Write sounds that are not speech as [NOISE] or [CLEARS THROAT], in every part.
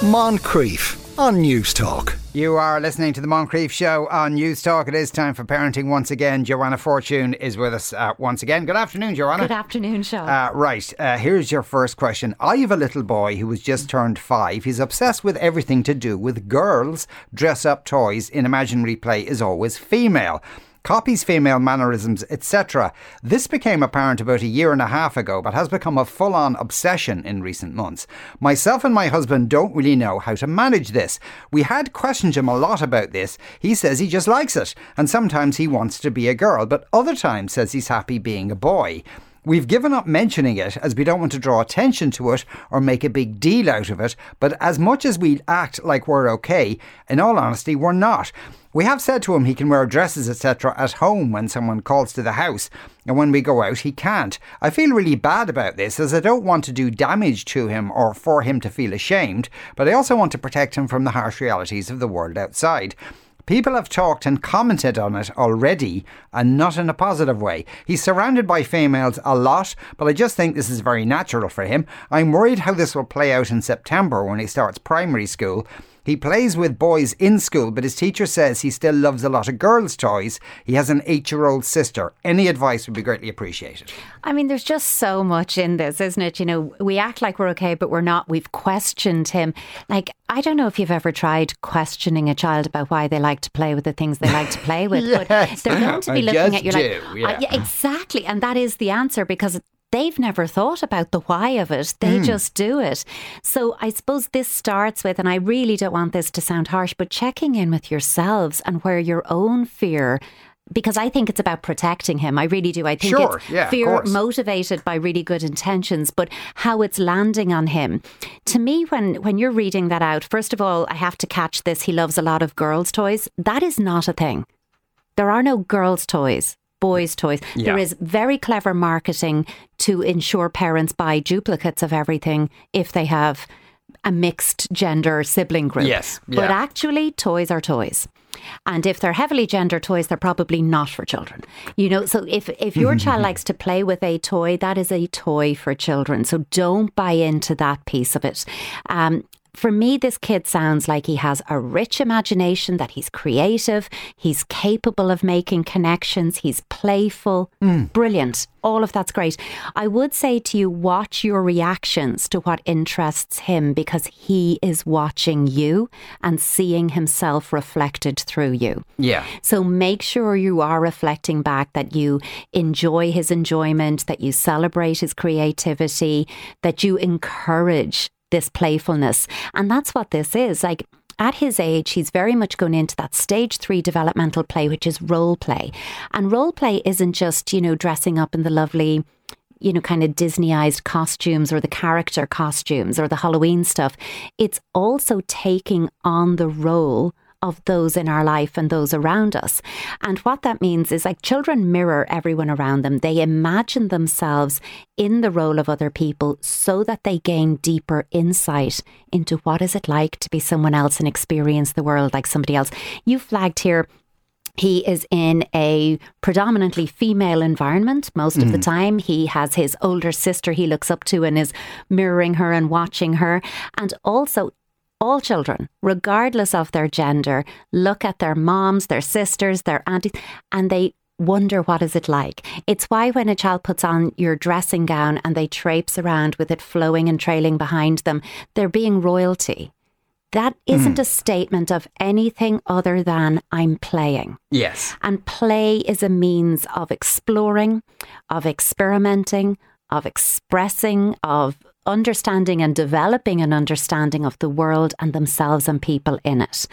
Moncrieff on Newstalk. You are listening to the Moncrieff Show on Newstalk. It is time for parenting once again. Joanna Fortune is with us uh, once again. Good afternoon, Joanna. Good afternoon, Sean. Uh, right, uh, here's your first question. I have a little boy who has just turned five. He's obsessed with everything to do with girls. Dress up toys in imaginary play is always female copies female mannerisms, etc. This became apparent about a year and a half ago, but has become a full on obsession in recent months. Myself and my husband don't really know how to manage this. We had questioned him a lot about this. He says he just likes it, and sometimes he wants to be a girl, but other times says he's happy being a boy. We've given up mentioning it as we don't want to draw attention to it or make a big deal out of it, but as much as we act like we're okay, in all honesty, we're not. We have said to him he can wear dresses, etc., at home when someone calls to the house, and when we go out, he can't. I feel really bad about this as I don't want to do damage to him or for him to feel ashamed, but I also want to protect him from the harsh realities of the world outside. People have talked and commented on it already, and not in a positive way. He's surrounded by females a lot, but I just think this is very natural for him. I'm worried how this will play out in September when he starts primary school. He plays with boys in school, but his teacher says he still loves a lot of girls' toys. He has an eight year old sister. Any advice would be greatly appreciated. I mean, there's just so much in this, isn't it? You know, we act like we're okay, but we're not. We've questioned him. Like, I don't know if you've ever tried questioning a child about why they like to play with the things they like to play with, [LAUGHS] yes, but they're going to be looking at you do, like, yeah. uh, yeah, exactly. And that is the answer because they've never thought about the why of it. They Hmm. just do it. So I suppose this starts with, and I really don't want this to sound harsh, but checking in with yourselves and where your own fear. Because I think it's about protecting him. I really do. I think Sure, it's yeah, fear motivated by really good intentions, but how it's landing on him. To me, when when you're reading that out, first of all, I have to catch this. He loves a lot of girls' toys. That is not a thing. There are no girls' toys, boys' toys. There Yeah. is very clever marketing to ensure parents buy duplicates of everything if they have a mixed gender sibling group. Yes, But actually, toys are toys. And if they're heavily gender toys, they're probably not for children. You know, so if, if your [LAUGHS] child likes to play with a toy, that is a toy for children. So don't buy into that piece of it. Um, for me, this kid sounds like he has a rich imagination, that he's creative, he's capable of making connections, he's playful, mm. brilliant. All of that's great. I would say to you, watch your reactions to what interests him because he is watching you and seeing himself reflected through you. Yeah. So make sure you are reflecting back that you enjoy his enjoyment, that you celebrate his creativity, that you encourage this playfulness. And that's what this is. Like, at his age, he's very much going into that stage three developmental play, which is role play. And role play isn't just, you know, dressing up in the lovely, you know, kind of Disneyized costumes or the character costumes or the Halloween stuff. It's also taking on the role of those in our life and those around us. And what that means is like children mirror everyone around them. They imagine themselves in the role of other people so that they gain deeper insight into what is it like to be someone else and experience the world like somebody else. You flagged here he is in a predominantly female environment most of the hmm. time. He has his older sister he looks up to and is mirroring her and watching her. And also, all children, regardless of their gender, look at their moms, their sisters, their aunties, and they wonder what is it like. It's why when a child puts on your dressing gown and they traipse around with it flowing and trailing behind them, they're being royalty. That hmm. isn't a statement of anything other than I'm playing. Yes. And play is a means of exploring, of experimenting, of expressing, of understanding and developing an understanding of the world and themselves and people in it.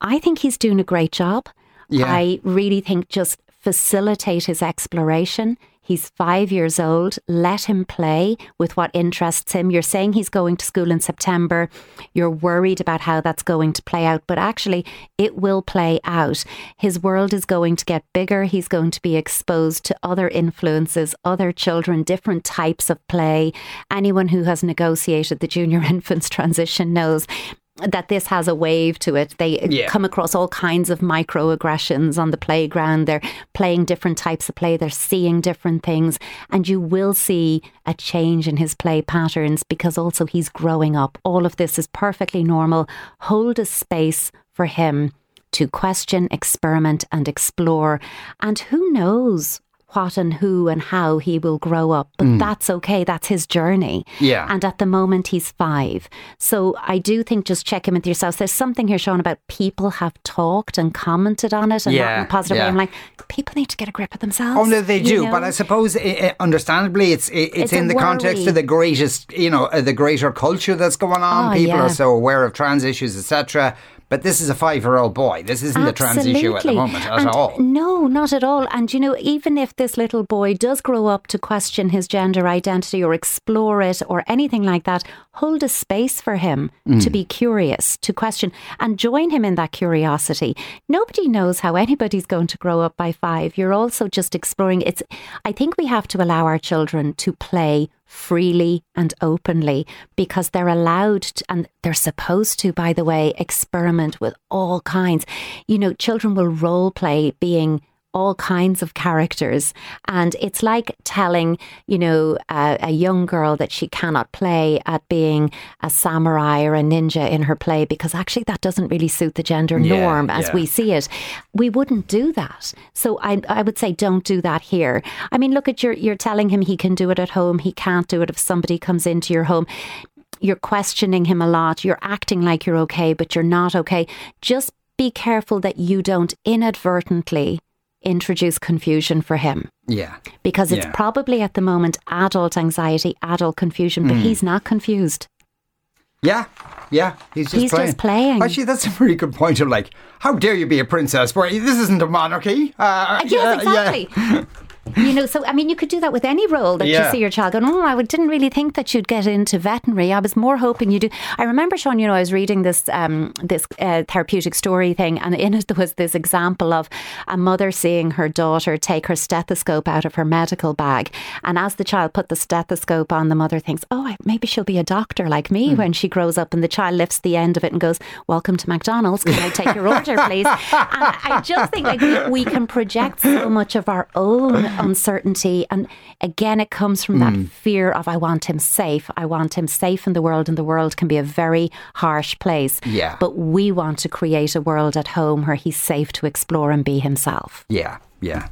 I think he's doing a great job. Yeah. I really think just facilitate his exploration. He's five years old. Let him play with what interests him. You're saying he's going to school in September. You're worried about how that's going to play out, but actually, it will play out. His world is going to get bigger. He's going to be exposed to other influences, other children, different types of play. Anyone who has negotiated the junior [LAUGHS] infants transition knows that this has a wave to it. They Yeah. come across all kinds of microaggressions on the playground. They're playing different types of play. They're seeing different things. And you will see a change in his play patterns because also he's growing up. All of this is perfectly normal. Hold a space for him to question, experiment, and explore. And who knows what and who and how he will grow up. But mm. that's okay. That's his journey. Yeah. And at the moment, he's five. So I do think just check in with yourself. There's something here, Sean, about people have talked and commented on it and not in Yeah, a positive yeah. way. I'm like, people need to get a grip of themselves. Oh no, they do. know? But I suppose, i i understandably, it's i it's, It's in the context of the greatest, you know, the greater culture that's going on. Oh, People yeah. are so aware of trans issues, etc. But this is a five-year-old boy. This isn't a trans issue at the moment at And all. No, not at all. And you know, even if this little boy does grow up to question his gender identity or explore it or anything like that, hold a space for him Mm. to be curious, to question, and join him in that curiosity. Nobody knows how anybody's going to grow up by five. You're also just exploring. It's. I think we have to allow our children to play freely and openly because they're allowed to, and they're supposed to, by the way, experiment with all kinds. You know, children will role play being all kinds of characters. And it's like telling, you know, a, a young girl that she cannot play at being a samurai or a ninja in her play because actually that doesn't really suit the gender Yeah, norm as yeah. we see it. We wouldn't do that. So I, I would say don't do that here. I mean, look at your, you're telling him he can do it at home. He can't do it if somebody comes into your home. You're questioning him a lot. You're acting like you're okay, but you're not okay. Just be careful that you don't inadvertently introduce confusion for him Yeah. because it's Yeah. probably at the moment adult anxiety, adult confusion, but he's not confused. Yeah, yeah, he's just He's playing. just playing. Actually, that's a very good point. Of like, how dare you be a princess? This isn't a monarchy. Uh, Yes, yeah, exactly. [LAUGHS] you know, so I mean, you could do that with any role that Yeah. you see your child going. Oh, I didn't really think that you'd get into veterinary. I was more hoping you do. I remember, Sean. You know, I was reading this um, this uh, therapeutic story thing, and in it there was this example of a mother seeing her daughter take her stethoscope out of her medical bag, and as the child put the stethoscope on, the mother thinks, "Oh, maybe she'll be a doctor like me when she grows up." And the child lifts the end of it and goes, "Welcome to McDonald's. Can I take your order, please?" [LAUGHS] And I just think like we, we can project so much of our own uncertainty, and again, it comes from that hmm. fear of I want him safe. I want him safe in the world, and the world can be a very harsh place. Yeah. But we want to create a world at home where he's safe to explore and be himself. Yeah, yeah.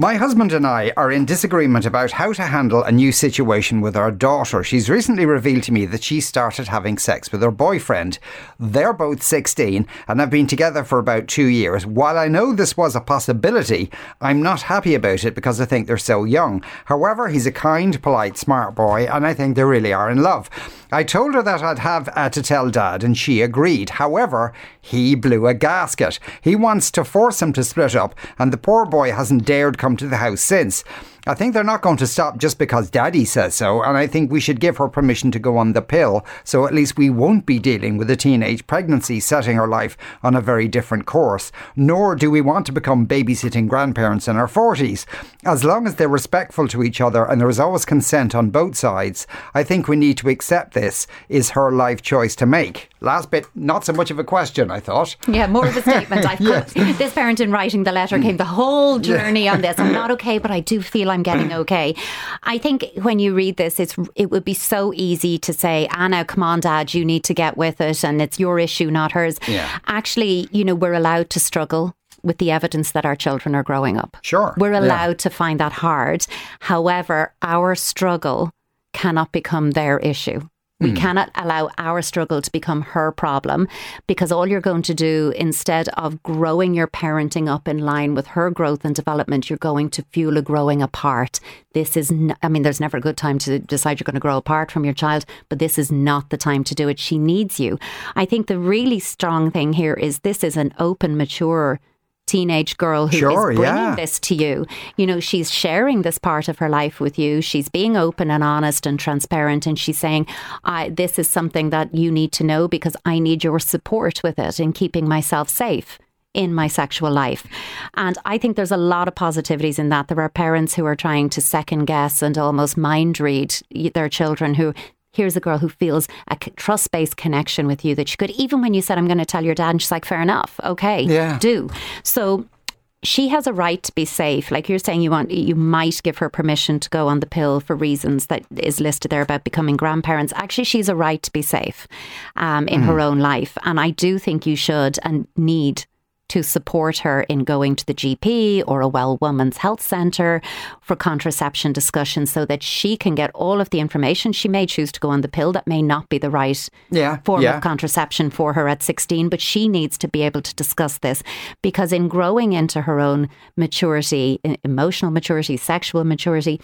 My husband and I are in disagreement about how to handle a new situation with our daughter. She's recently revealed to me that she started having sex with her boyfriend. They're both 16 and have been together for about two years. While I know this was a possibility, I'm not happy about it because I think they're so young. However, he's a kind, polite, smart boy, and I think they really are in love. I told her that I'd have uh, to tell dad, and she agreed. However, he blew a gasket. He wants to force him to split up, and the poor boy hasn't dared come to the house since. I think they're not going to stop just because daddy says so, and I think we should give her permission to go on the pill, so at least we won't be dealing with a teenage pregnancy setting her life on a very different course. Nor do we want to become babysitting grandparents in our 40s. As long as they're respectful to each other and there is always consent on both sides, I think we need to accept this is her life choice to make. Last bit, not so much of a question, I thought. Yeah, more of a statement. [LAUGHS] Yes. this parent in writing the letter came the whole journey on this. I'm not okay, but I do feel I'm getting [CLEARS THROAT] okay. I think when you read this, it's it would be so easy to say, Anna, come on, Dad, you need to get with it, and it's your issue, not hers. Yeah. Actually, you know, we're allowed to struggle with the evidence that our children are growing up. Sure, We're yeah. allowed to find that hard. However, our struggle cannot become their issue. We hmm. cannot allow our struggle to become her problem because all you're going to do instead of growing your parenting up in line with her growth and development, you're going to fuel a growing apart. This is, n- I mean, there's never a good time to decide you're going to grow apart from your child, but this is not the time to do it. She needs you. I think the really strong thing here is this is an open, mature teenage girl who is Sure, bringing yeah. this to you. You know, she's sharing this part of her life with you. She's being open and honest and transparent. And she's saying, I, This is something that you need to know because I need your support with it in keeping myself safe. In my sexual life. And I think there's a lot of positivities in that. There are parents who are trying to second guess and almost mind read their children who here's a girl who feels a trust based connection with you that she could, even when you said, I'm going to tell your dad, and she's like, fair enough, okay, yeah. do. So she has a right to be safe. Like you're saying, you want you might give her permission to go on the pill for reasons that is listed there about becoming grandparents. Actually, she's a right to be safe um, in mm. her own life, and I do think you should and need to support her in going to the GP or a well woman's health centre for contraception discussions so that she can get all of the information. She may choose to go on the pill that may not be the right yeah, form yeah. of contraception for her at 16, but she needs to be able to discuss this because in growing into her own maturity, emotional maturity, sexual maturity,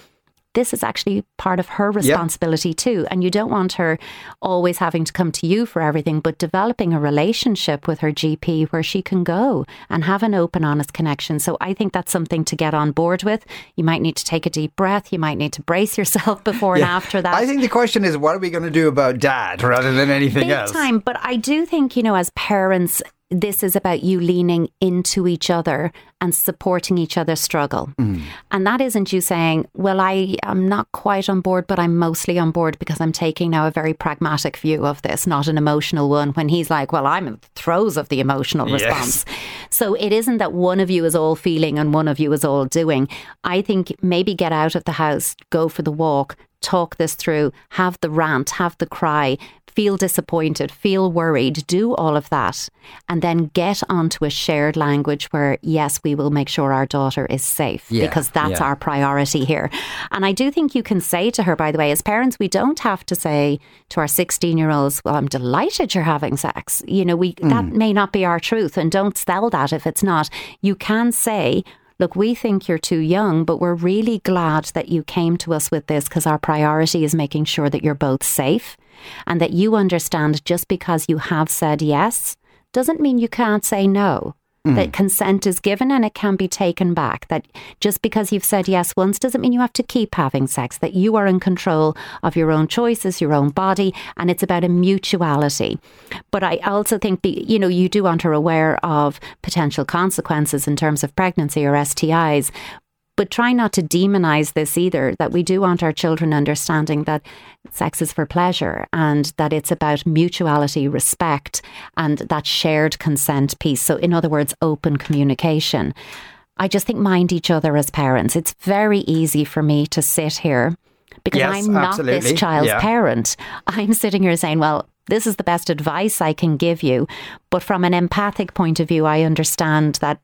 this is actually part of her responsibility yep. too. And you don't want her always having to come to you for everything, but developing a relationship with her GP where she can go and have an open, honest connection. So I think that's something to get on board with. You might need to take a deep breath. You might need to brace yourself [LAUGHS] before yeah. and after that. I think the question is, what are we going to do about dad rather than anything Big else? time. But I do think, you know, as parents, this is about you leaning into each other and supporting each other's struggle. Mm. And that isn't you saying, well, I am not quite on board, but I'm mostly on board because I'm taking now a very pragmatic view of this, not an emotional one, when he's like, well, I'm in the throes of the emotional yes. response. So it isn't that one of you is all feeling and one of you is all doing. I think maybe get out of the house, go for the walk, talk this through, have the rant, have the cry, feel disappointed, feel worried, do all of that, and then get onto a shared language where, yes, we will make sure our daughter is safe yeah, because that's yeah. our priority here. And I do think you can say to her, by the way, as parents, we don't have to say to our 16 year olds, well, I'm delighted you're having sex. You know, we, mm. that may not be our truth and don't sell that if it's not. You can say, look, we think you're too young, but we're really glad that you came to us with this because our priority is making sure that you're both safe and that you understand just because you have said yes doesn't mean you can't say no. Mm. That consent is given and it can be taken back. That just because you've said yes once doesn't mean you have to keep having sex. That you are in control of your own choices, your own body, and it's about a mutuality. But I also think, you know, you do want her aware of potential consequences in terms of pregnancy or STIs. But try not to demonize this either, that we do want our children understanding that sex is for pleasure and that it's about mutuality, respect, and that shared consent piece. So, in other words, open communication. I just think mind each other as parents. It's very easy for me to sit here because yes, I'm not absolutely. this child's yeah. parent. [LAUGHS] I'm sitting here saying, well, this is the best advice I can give you. But from an empathic point of view, I understand that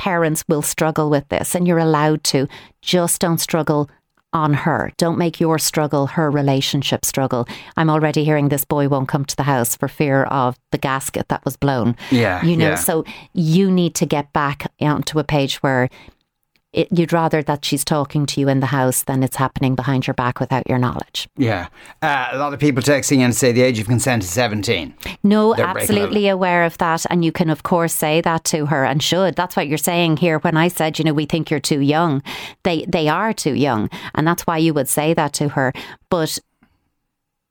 parents will struggle with this and you're allowed to. Just don't struggle on her. Don't make your struggle her relationship struggle. I'm already hearing this boy won't come to the house for fear of the gasket that was blown. Yeah. You know, yeah. so you need to get back onto a page where it, you'd rather that she's talking to you in the house than it's happening behind your back without your knowledge. Yeah. Uh, a lot of people texting and say the age of consent is 17. No, They're absolutely aware of that. And you can, of course, say that to her and should. That's what you're saying here. When I said, you know, we think you're too young, they, they are too young. And that's why you would say that to her. But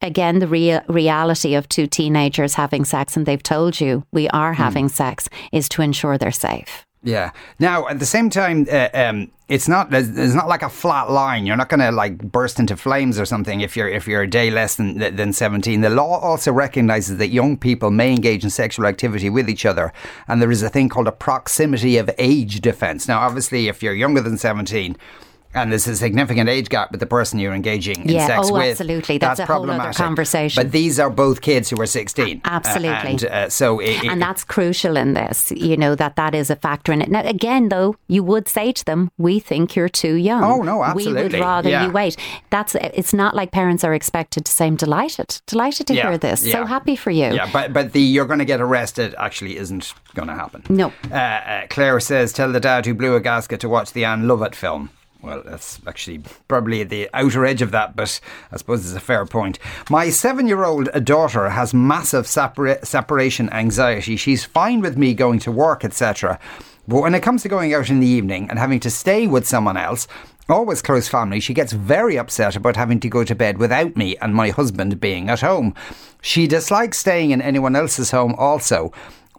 again, the rea- reality of two teenagers having sex and they've told you we are hmm. having mm. sex is to ensure they're safe. Yeah. Now, at the same time, uh, um, it's not it's not like a flat line. You're not going to like burst into flames or something if you're if you're a day less than than 17. The law also recognizes that young people may engage in sexual activity with each other, and there is a thing called a proximity of age defense. Now, obviously, if you're younger than 17 and there's a significant age gap with the person you're engaging in yeah, sex oh, with. absolutely. That's, that's a whole other conversation. But these are both kids who are 16. Absolutely. Uh, and uh, so, it, and that's crucial in this. You know that that is a factor in it. Now, again, though, you would say to them, "We think you're too young. Oh no, absolutely. We would rather yeah. you wait." That's. It's not like parents are expected to say, "I'm delighted, delighted to yeah. hear this. Yeah. So happy for you." Yeah, but but the you're going to get arrested actually isn't going to happen. No. Uh, uh, Claire says, "Tell the dad who blew a gasket to watch the Ann Lovett film." Well, that's actually probably the outer edge of that, but I suppose it's a fair point. My seven year old daughter has massive separa- separation anxiety. She's fine with me going to work, etc. But when it comes to going out in the evening and having to stay with someone else, always close family, she gets very upset about having to go to bed without me and my husband being at home. She dislikes staying in anyone else's home also.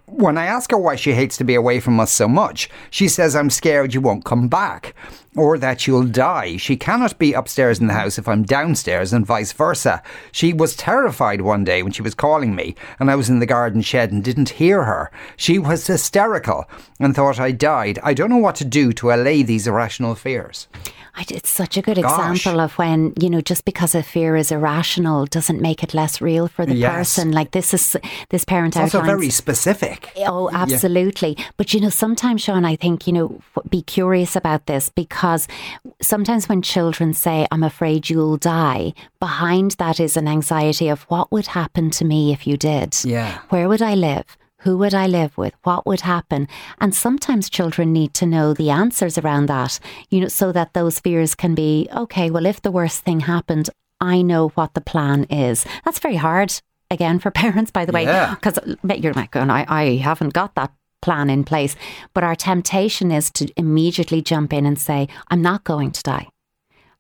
When I ask her why she hates to be away from us so much, she says, I'm scared you won't come back. Or that you'll die. She cannot be upstairs in the house if I'm downstairs and vice versa. She was terrified one day when she was calling me and I was in the garden shed and didn't hear her. She was hysterical and thought I died. I don't know what to do to allay these irrational fears. It's such a good Gosh. example of when, you know, just because a fear is irrational doesn't make it less real for the Yes. person. Like this is, this parent It's also outlines- very specific. Oh, absolutely. But you know, sometimes, Sean, I think, you know, be curious about this because sometimes when children say, I'm afraid you'll die, behind that is an anxiety of what would happen to me if you did? Yeah. Where would I live? Who would I live with? What would happen? And sometimes children need to know the answers around that, you know, so that those fears can be okay, well, if the worst thing happened, I know what the plan is. That's very hard, again, for [LAUGHS] parents, by the way, Yeah. because uh, you're like going, I, I haven't got that plan in place. But our temptation is to immediately jump in and say, I'm not going to die.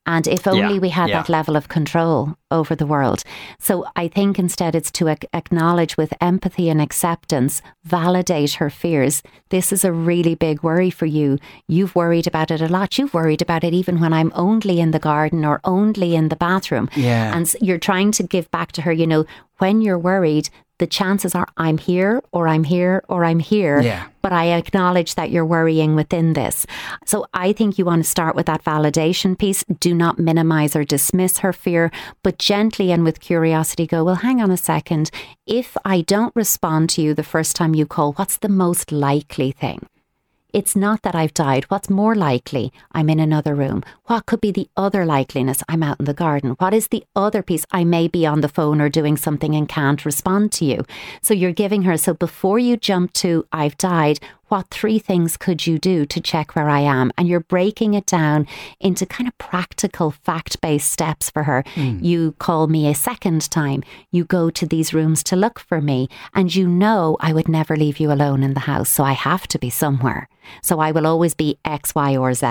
And if only Yeah, we had yeah. that level of control over the world. So I think instead it's to ac- acknowledge with empathy and acceptance, validate her fears. This is a really big worry for you. You've worried about it a lot. You've worried about it even when I'm only in the garden or only in the bathroom. Yeah. And you're trying to give back to her, you know, when you're worried, the chances are I'm here or I'm here or I'm here. Yeah. But I acknowledge that you're worrying within this. So I think you want to start with that validation piece. Do not minimize or dismiss her fear, but gently and with curiosity go, well, hang on a second. If I don't respond to you the first time you call, what's the most likely thing? It's not that I've died. What's more likely? I'm in another room. What could be the other likeliness? I'm out in the garden. What is the other piece? I may be on the phone or doing something and can't respond to you. So you're giving her, so before you jump to, I've died, what three things could you do to check where I am? And you're breaking it down into kind of practical, fact based steps for her. Hmm. You call me a second time. You go to these rooms to look for me. And you know I would never leave you alone in the house. So I have to be somewhere. So I will always be X, Y, or Z.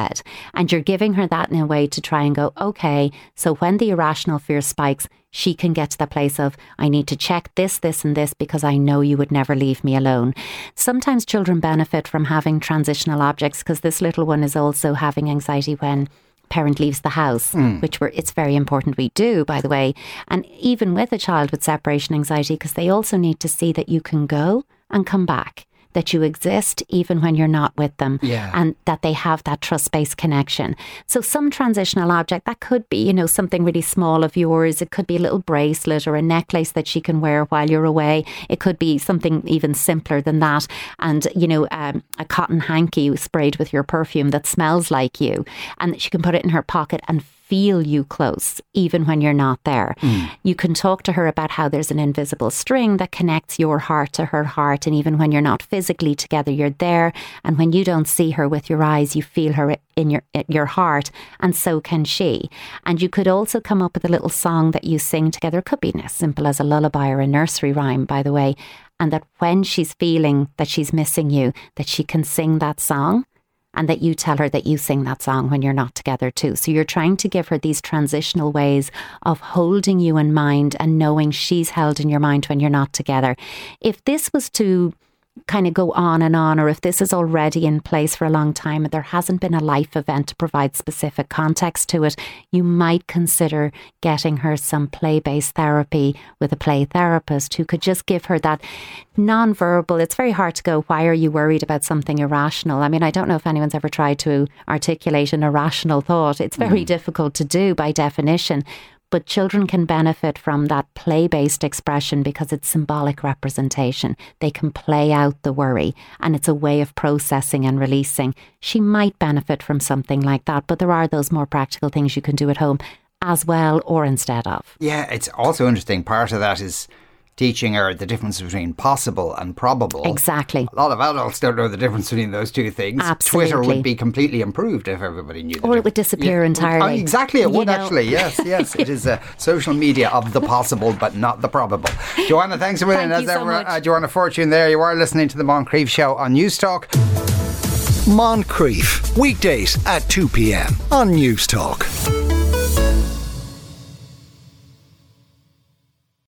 And you're giving her that in a way to try and go, okay, so when the irrational fear spikes, she can get to the place of, I need to check this, this, and this because I know you would never leave me alone. Sometimes children benefit from having transitional objects because this little one is also having anxiety when parent leaves the house, hmm. which we're, it's very important we do, by the way. And even with a child with separation anxiety, because they also need to see that you can go and come back. That you exist even when you're not with them, Yeah. and that they have that trust based connection. So, some transitional object that could be, you know, something really small of yours. It could be a little bracelet or a necklace that she can wear while you're away. It could be something even simpler than that. And, you know, um, a cotton hanky sprayed with your perfume that smells like you. And she can put it in her pocket and feel you close, even when you're not there. Hmm. You can talk to her about how there's an invisible string that connects your heart to her heart. And even when you're not physically together, you're there. And when you don't see her with your eyes, you feel her in your, in your heart. And so can she. And you could also come up with a little song that you sing together. It could be as simple as a lullaby or a nursery rhyme, by the way. And that when she's feeling that she's missing you, that she can sing that song and that you tell her that you sing that song when you're not together too. So you're trying to give her these transitional ways of holding you in mind and knowing she's held in your mind when you're not together. If this was to kind of go on and on, or if this is already in place for a long time and there hasn't been a life event to provide specific context to it, you might consider getting her some play based therapy with a play therapist who could just give her that non-verbal. It's very hard to go, why are you worried about something irrational? I mean, I don't know if anyone's ever tried to articulate an irrational thought. It's very mm. difficult to do by definition. But children can benefit from that play based expression because it's symbolic representation. They can play out the worry and it's a way of processing and releasing. She might benefit from something like that, but there are those more practical things you can do at home as well or instead of. Yeah, it's also interesting. Part of that is teaching her the difference between possible and probable. Exactly. A lot of adults don't know the difference between those two things. Absolutely. Twitter would be completely improved if everybody knew. The Or it would disappear Yeah. entirely. Oh, exactly, it You would know. actually. Yes, [LAUGHS] yes. It is a social media of the possible, but not the probable. Joanna, thanks a million. Thank you As so ever, much. uh, Joanna Fortune there. You are listening to the Moncrieff Show on News Talk. Moncrieff, weekdays at 2 p.m. on Newstalk.